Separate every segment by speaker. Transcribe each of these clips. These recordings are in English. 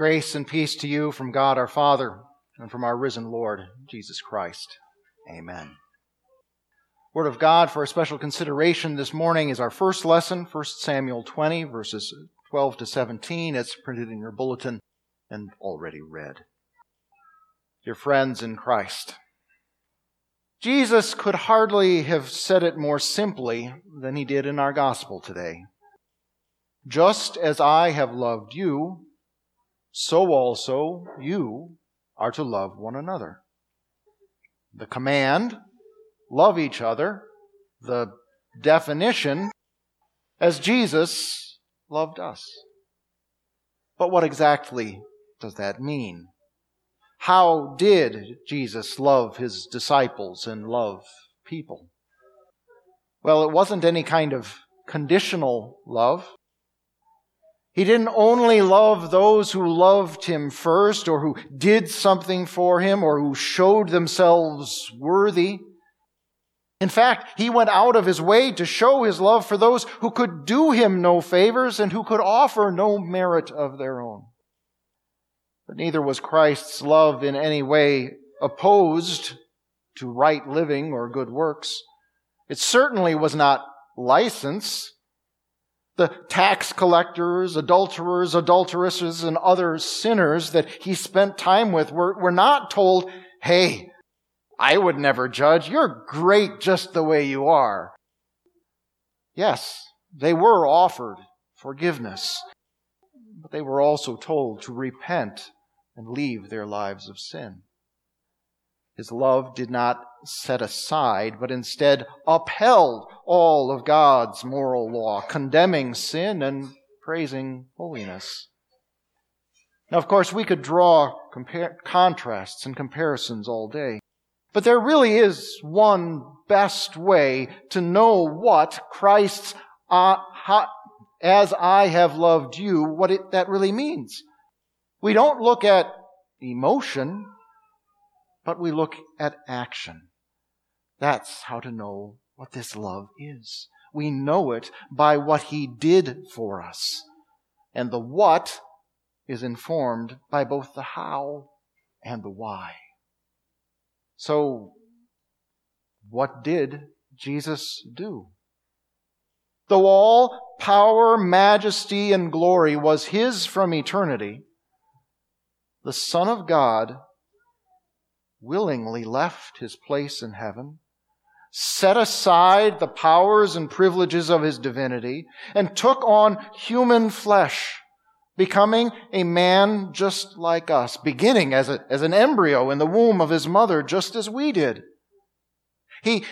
Speaker 1: Grace and peace to you from God our Father and from our risen Lord, Jesus Christ. Amen. Word of God for a special consideration this morning is our first lesson, 1 Samuel 20, verses 12 to 17. It's printed in your bulletin and already read. Dear friends in Christ, Jesus could hardly have said it more simply than he did in our gospel today. Just as I have loved you, so also you are to love one another. The command, love each other, the definition, as Jesus loved us. But what exactly does that mean? How did Jesus love his disciples and love people? Well, it wasn't any kind of conditional love. He didn't only love those who loved him first or who did something for him or who showed themselves worthy. In fact, he went out of his way to show his love for those who could do him no favors and who could offer no merit of their own. But neither was Christ's love in any way opposed to right living or good works. It certainly was not license the tax collectors, adulterers, adulteresses, and other sinners that he spent time with were, were not told, hey, I would never judge. You're great just the way you are. Yes, they were offered forgiveness, but they were also told to repent and leave their lives of sin. His love did not set aside, but instead upheld all of God's moral law, condemning sin and praising holiness. Now, of course, we could draw compare, contrasts and comparisons all day. But there really is one best way to know what Christ's uh, as I have loved you, what it, that really means. We don't look at emotion, but we look at action. That's how to know what this love is. We know it by what he did for us. And the what is informed by both the how and the why. So, what did Jesus do? Though all power, majesty, and glory was his from eternity, the Son of God willingly left his place in heaven, set aside the powers and privileges of his divinity, and took on human flesh, becoming a man just like us, beginning as, a, as an embryo in the womb of his mother, just as we did. He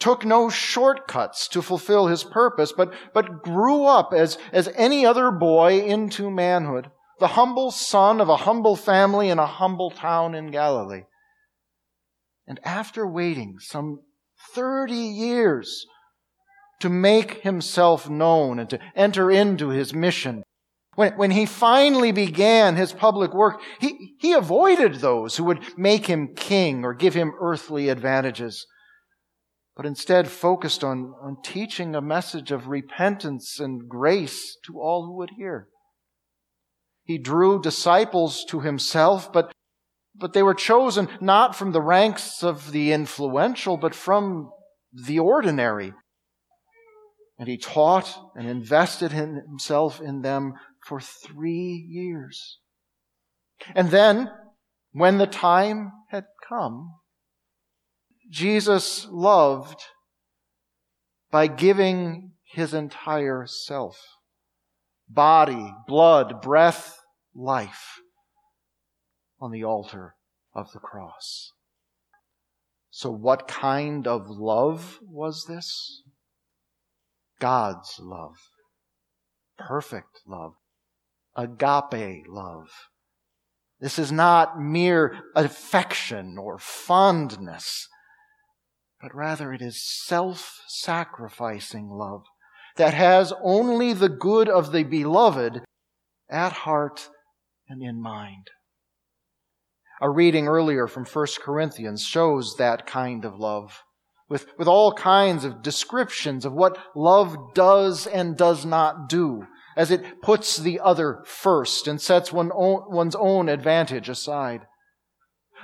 Speaker 1: took no shortcuts to fulfill his purpose, but, but grew up as, as any other boy into manhood, the humble son of a humble family in a humble town in Galilee. And after waiting some 30 years to make himself known and to enter into his mission, when, when he finally began his public work, he, he avoided those who would make him king or give him earthly advantages, but instead focused on, on teaching a message of repentance and grace to all who would hear. He drew disciples to himself, but but they were chosen not from the ranks of the influential, but from the ordinary. And he taught and invested himself in them for three years. And then, when the time had come, Jesus loved by giving his entire self body, blood, breath, life on the altar of the cross. So, what kind of love was this? God's love. Perfect love. Agape love. This is not mere affection or fondness, but rather it is self sacrificing love that has only the good of the beloved at heart and in mind. A reading earlier from 1 Corinthians shows that kind of love with, with all kinds of descriptions of what love does and does not do. as it puts the other first and sets one own, one's own advantage aside.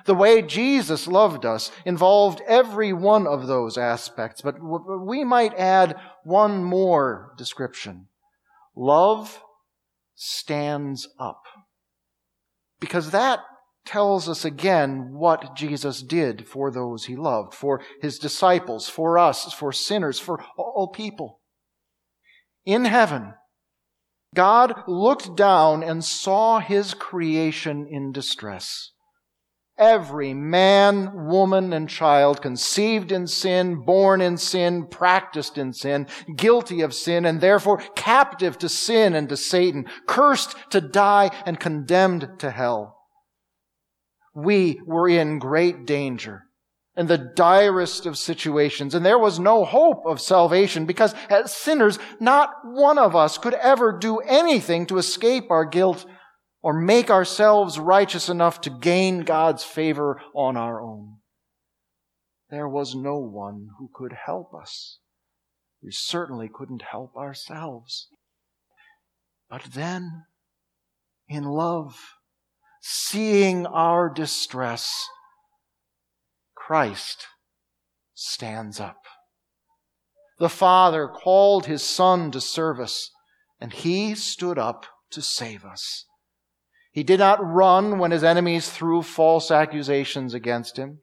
Speaker 1: The way Jesus loved us involved every one of those aspects, but we might add one more description. Love stands up. Because that tells us again what Jesus did for those he loved, for his disciples, for us, for sinners, for all people. In heaven, God looked down and saw his creation in distress. Every man, woman, and child conceived in sin, born in sin, practiced in sin, guilty of sin, and therefore captive to sin and to Satan, cursed to die and condemned to hell. We were in great danger in the direst of situations, and there was no hope of salvation because as sinners, not one of us could ever do anything to escape our guilt or make ourselves righteous enough to gain God's favor on our own. There was no one who could help us. We certainly couldn't help ourselves. But then, in love, seeing our distress, Christ stands up. The Father called His Son to service, and He stood up to save us. He did not run when his enemies threw false accusations against him.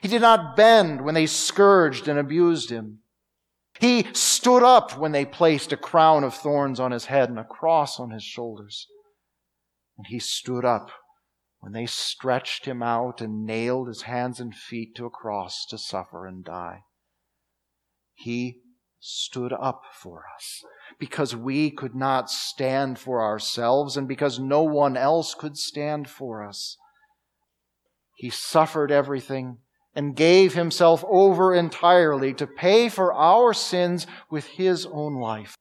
Speaker 1: He did not bend when they scourged and abused him. He stood up when they placed a crown of thorns on his head and a cross on his shoulders. And he stood up when they stretched him out and nailed his hands and feet to a cross to suffer and die. He stood up for us because we could not stand for ourselves and because no one else could stand for us. He suffered everything and gave himself over entirely to pay for our sins with his own life.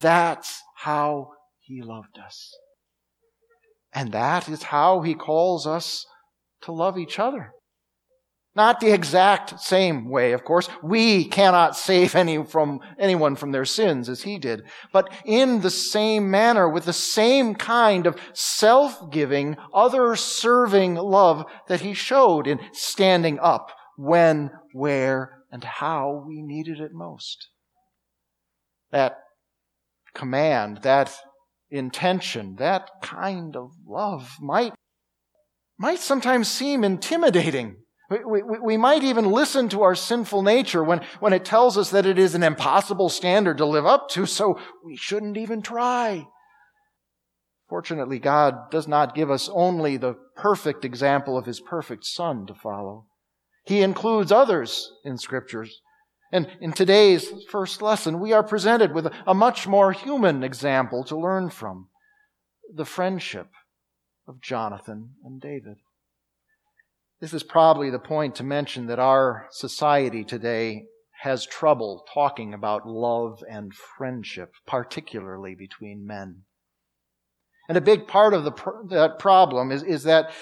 Speaker 1: That's how he loved us. And that is how he calls us to love each other. Not the exact same way, of course. We cannot save any from, anyone from their sins as he did. But in the same manner, with the same kind of self-giving, other-serving love that he showed in standing up when, where, and how we needed it most. That command, that intention, that kind of love might, might sometimes seem intimidating we, we, we, might even listen to our sinful nature when, when it tells us that it is an impossible standard to live up to, so we shouldn't even try. Fortunately, God does not give us only the perfect example of His perfect Son to follow. He includes others in Scriptures. And in today's first lesson, we are presented with a much more human example to learn from the friendship of Jonathan and David. This is probably the point to mention that our society today has trouble talking about love and friendship, particularly between men. And a big part of the, that problem is, is that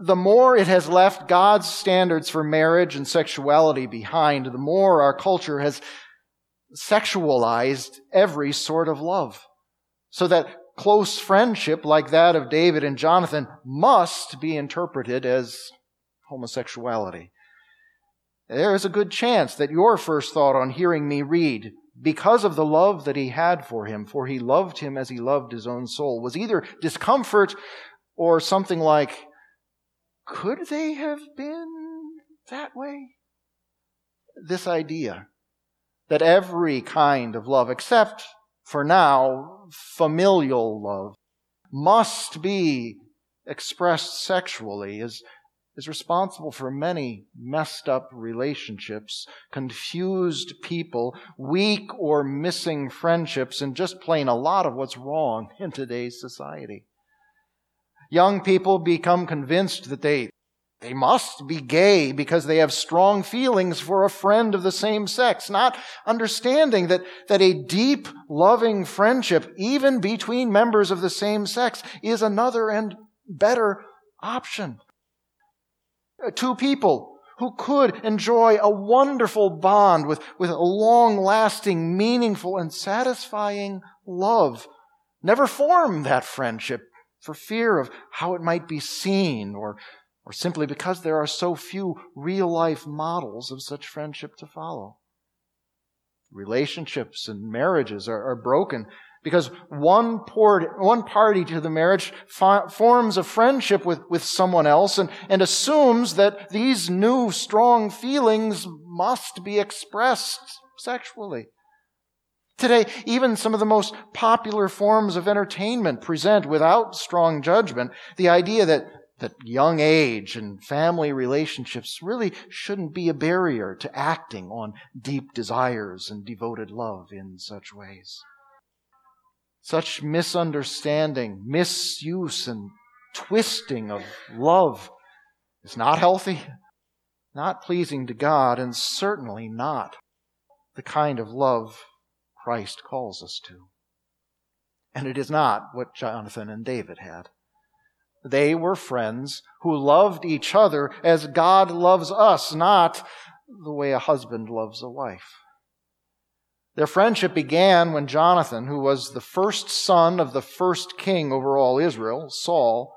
Speaker 1: the more it has left God's standards for marriage and sexuality behind, the more our culture has sexualized every sort of love. So that close friendship like that of David and Jonathan must be interpreted as homosexuality. There is a good chance that your first thought on hearing me read, because of the love that he had for him, for he loved him as he loved his own soul, was either discomfort or something like, could they have been that way? This idea that every kind of love, except for now, familial love, must be expressed sexually is is responsible for many messed up relationships, confused people, weak or missing friendships, and just plain a lot of what's wrong in today's society. Young people become convinced that they, they must be gay because they have strong feelings for a friend of the same sex, not understanding that, that a deep, loving friendship, even between members of the same sex, is another and better option. Two people who could enjoy a wonderful bond with, with a long lasting, meaningful, and satisfying love never form that friendship for fear of how it might be seen or, or simply because there are so few real life models of such friendship to follow. Relationships and marriages are, are broken because one, port, one party to the marriage forms a friendship with, with someone else and, and assumes that these new strong feelings must be expressed sexually. Today, even some of the most popular forms of entertainment present without strong judgment the idea that, that young age and family relationships really shouldn't be a barrier to acting on deep desires and devoted love in such ways. Such misunderstanding, misuse, and twisting of love is not healthy, not pleasing to God, and certainly not the kind of love Christ calls us to. And it is not what Jonathan and David had. They were friends who loved each other as God loves us, not the way a husband loves a wife. Their friendship began when Jonathan, who was the first son of the first king over all Israel, Saul,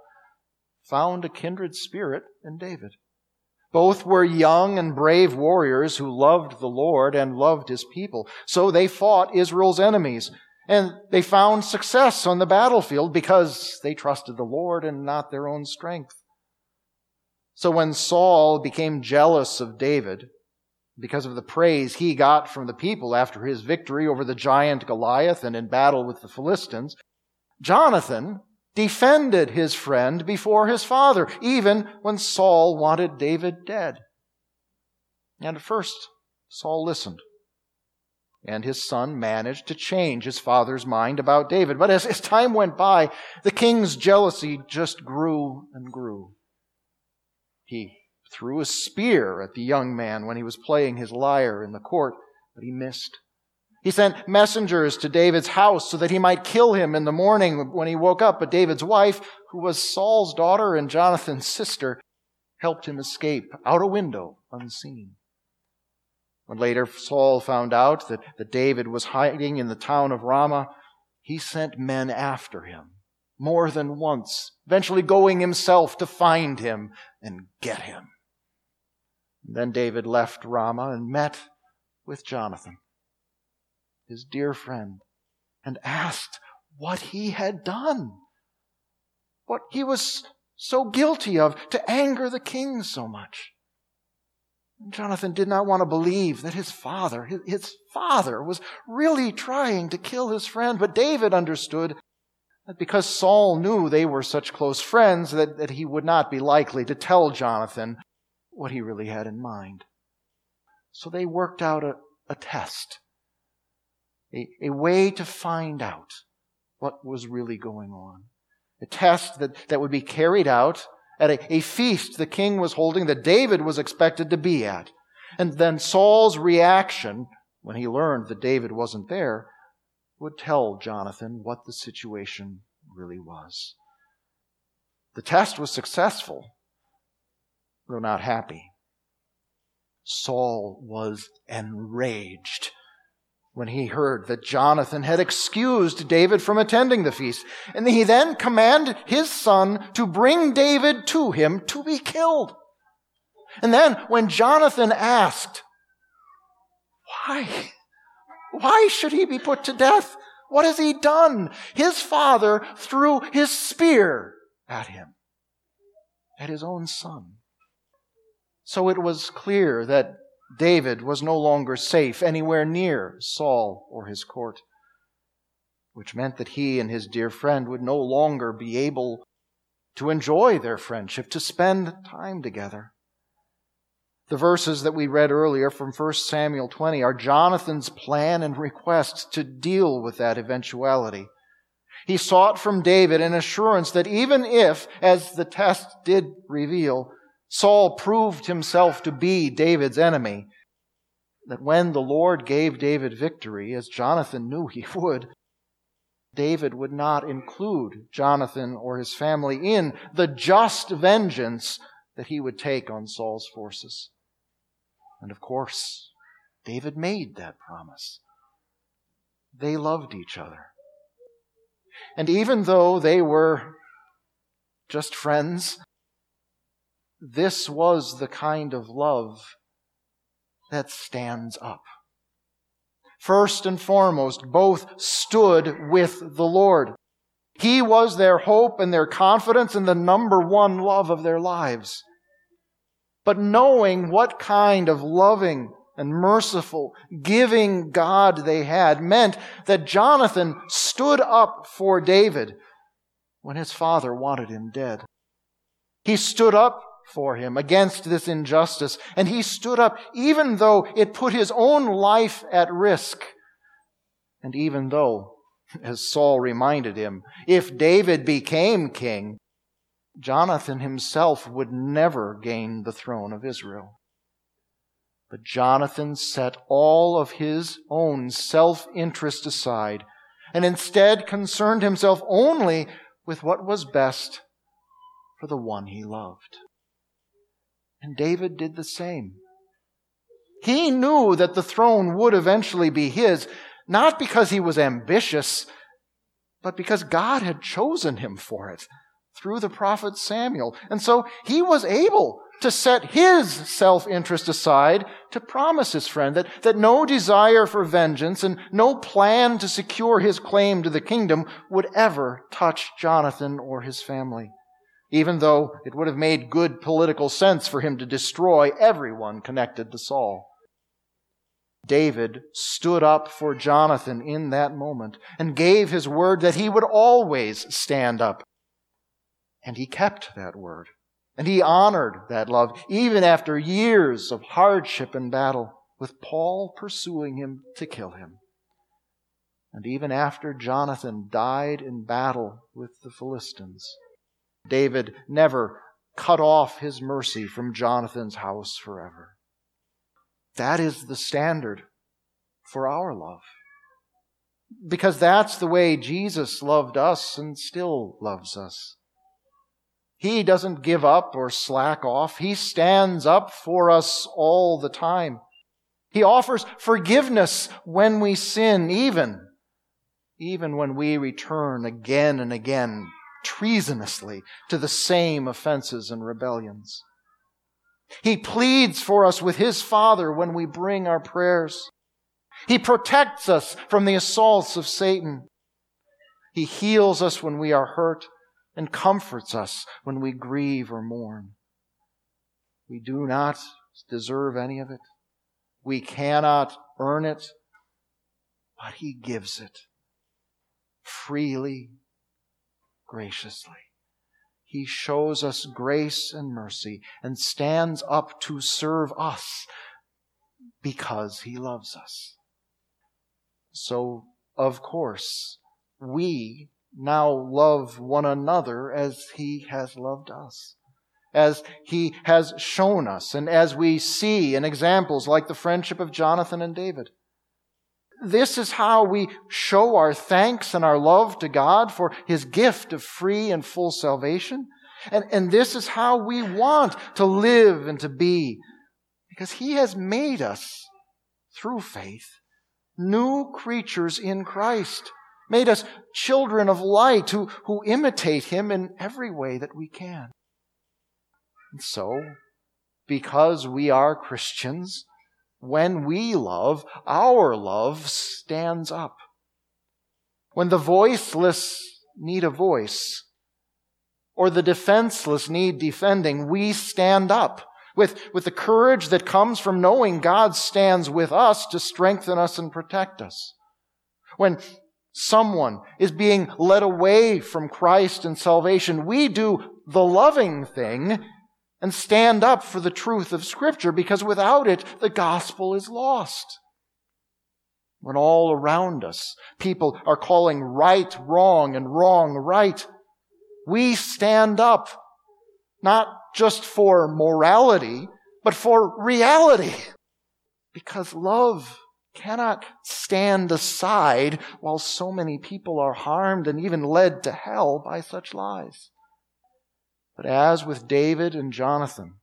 Speaker 1: found a kindred spirit in David. Both were young and brave warriors who loved the Lord and loved his people. So they fought Israel's enemies. And they found success on the battlefield because they trusted the Lord and not their own strength. So when Saul became jealous of David, because of the praise he got from the people after his victory over the giant Goliath and in battle with the Philistines, Jonathan defended his friend before his father, even when Saul wanted David dead. And at first, Saul listened. And his son managed to change his father's mind about David. But as, as time went by, the king's jealousy just grew and grew. He threw a spear at the young man when he was playing his lyre in the court, but he missed. He sent messengers to David's house so that he might kill him in the morning when he woke up. But David's wife, who was Saul's daughter and Jonathan's sister, helped him escape out a window unseen. When later Saul found out that, that David was hiding in the town of Ramah, he sent men after him more than once, eventually going himself to find him and get him. Then David left Ramah and met with Jonathan his dear friend, and asked what he had done, what he was so guilty of to anger the king so much. Jonathan did not want to believe that his father, his father, was really trying to kill his friend, but David understood that because Saul knew they were such close friends that, that he would not be likely to tell Jonathan what he really had in mind. So they worked out a, a test a, a way to find out what was really going on. A test that, that would be carried out at a, a feast the king was holding that David was expected to be at. And then Saul's reaction when he learned that David wasn't there would tell Jonathan what the situation really was. The test was successful, though not happy. Saul was enraged when he heard that Jonathan had excused David from attending the feast. And he then commanded his son to bring David to him to be killed. And then when Jonathan asked, why? Why should he be put to death? What has he done? His father threw his spear at him, at his own son. So it was clear that David was no longer safe anywhere near Saul or his court, which meant that he and his dear friend would no longer be able to enjoy their friendship, to spend time together. The verses that we read earlier from 1 Samuel 20 are Jonathan's plan and request to deal with that eventuality. He sought from David an assurance that even if, as the test did reveal, Saul proved himself to be David's enemy. That when the Lord gave David victory, as Jonathan knew he would, David would not include Jonathan or his family in the just vengeance that he would take on Saul's forces. And of course, David made that promise. They loved each other. And even though they were just friends, this was the kind of love that stands up. First and foremost, both stood with the Lord. He was their hope and their confidence and the number one love of their lives. But knowing what kind of loving and merciful, giving God they had meant that Jonathan stood up for David when his father wanted him dead. He stood up for him against this injustice, and he stood up even though it put his own life at risk, and even though, as Saul reminded him, if David became king, Jonathan himself would never gain the throne of Israel. But Jonathan set all of his own self interest aside and instead concerned himself only with what was best for the one he loved. And David did the same. He knew that the throne would eventually be his, not because he was ambitious, but because God had chosen him for it through the prophet Samuel. And so he was able to set his self-interest aside to promise his friend that, that no desire for vengeance and no plan to secure his claim to the kingdom would ever touch Jonathan or his family, even though it would have made good political sense for him to destroy everyone connected to Saul. David stood up for Jonathan in that moment and gave his word that he would always stand up and he kept that word. And he honored that love, even after years of hardship and battle, with Paul pursuing him to kill him. And even after Jonathan died in battle with the Philistines, David never cut off his mercy from Jonathan's house forever. That is the standard for our love. Because that's the way Jesus loved us and still loves us. He doesn't give up or slack off. He stands up for us all the time. He offers forgiveness when we sin, even, even when we return again and again treasonously to the same offenses and rebellions. He pleads for us with His Father when we bring our prayers. He protects us from the assaults of Satan. He heals us when we are hurt and comforts us when we grieve or mourn. We do not deserve any of it. We cannot earn it, but He gives it freely, graciously. He shows us grace and mercy and stands up to serve us because He loves us. So, of course, we now love one another as he has loved us, as he has shown us, and as we see in examples like the friendship of Jonathan and David. This is how we show our thanks and our love to God for his gift of free and full salvation. And, and this is how we want to live and to be, because he has made us, through faith, new creatures in Christ made us children of light who, who imitate him in every way that we can. And so, because we are Christians, when we love, our love stands up. When the voiceless need a voice, or the defenseless need defending, we stand up with, with the courage that comes from knowing God stands with us to strengthen us and protect us. When someone is being led away from Christ and salvation, we do the loving thing and stand up for the truth of Scripture because without it, the gospel is lost. When all around us, people are calling right wrong and wrong right, we stand up not just for morality, but for reality. Because love cannot stand aside while so many people are harmed and even led to hell by such lies. But as with David and Jonathan,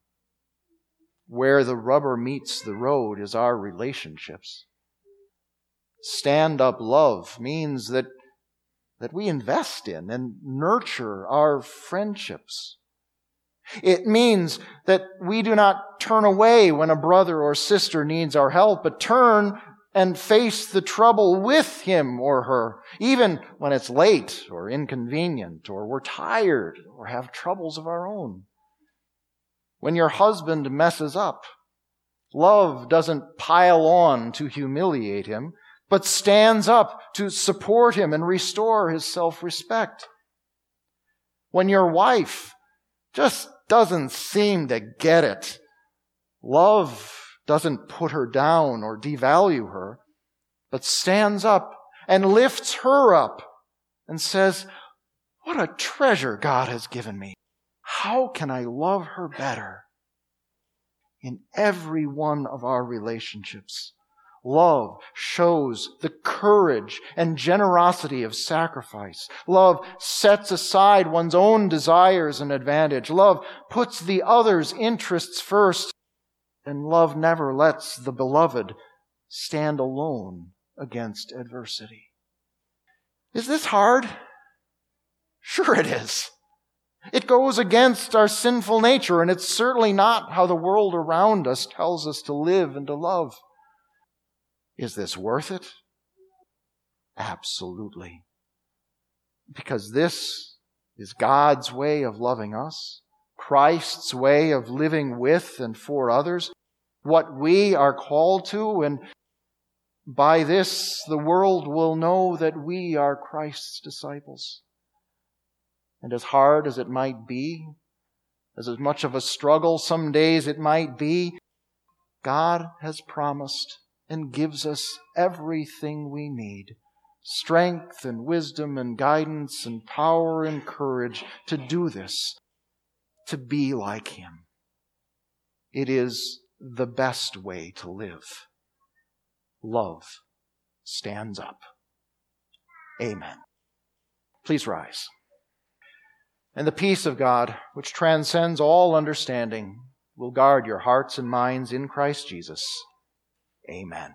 Speaker 1: where the rubber meets the road is our relationships. Stand up love means that that we invest in and nurture our friendships. It means that we do not turn away when a brother or sister needs our help, but turn and face the trouble with him or her, even when it's late or inconvenient or we're tired or have troubles of our own. When your husband messes up, love doesn't pile on to humiliate him, but stands up to support him and restore his self-respect. When your wife just doesn't seem to get it, love doesn't put her down or devalue her, but stands up and lifts her up and says, what a treasure God has given me. How can I love her better? In every one of our relationships, love shows the courage and generosity of sacrifice. Love sets aside one's own desires and advantage. Love puts the other's interests first and love never lets the beloved stand alone against adversity. Is this hard? Sure it is. It goes against our sinful nature, and it's certainly not how the world around us tells us to live and to love. Is this worth it? Absolutely. Because this is God's way of loving us, Christ's way of living with and for others, what we are called to, and by this the world will know that we are Christ's disciples. And as hard as it might be, as much of a struggle some days it might be, God has promised and gives us everything we need strength and wisdom and guidance and power and courage to do this, to be like Him. It is the best way to live. Love stands up. Amen. Please rise. And the peace of God, which transcends all understanding, will guard your hearts and minds in Christ Jesus. Amen.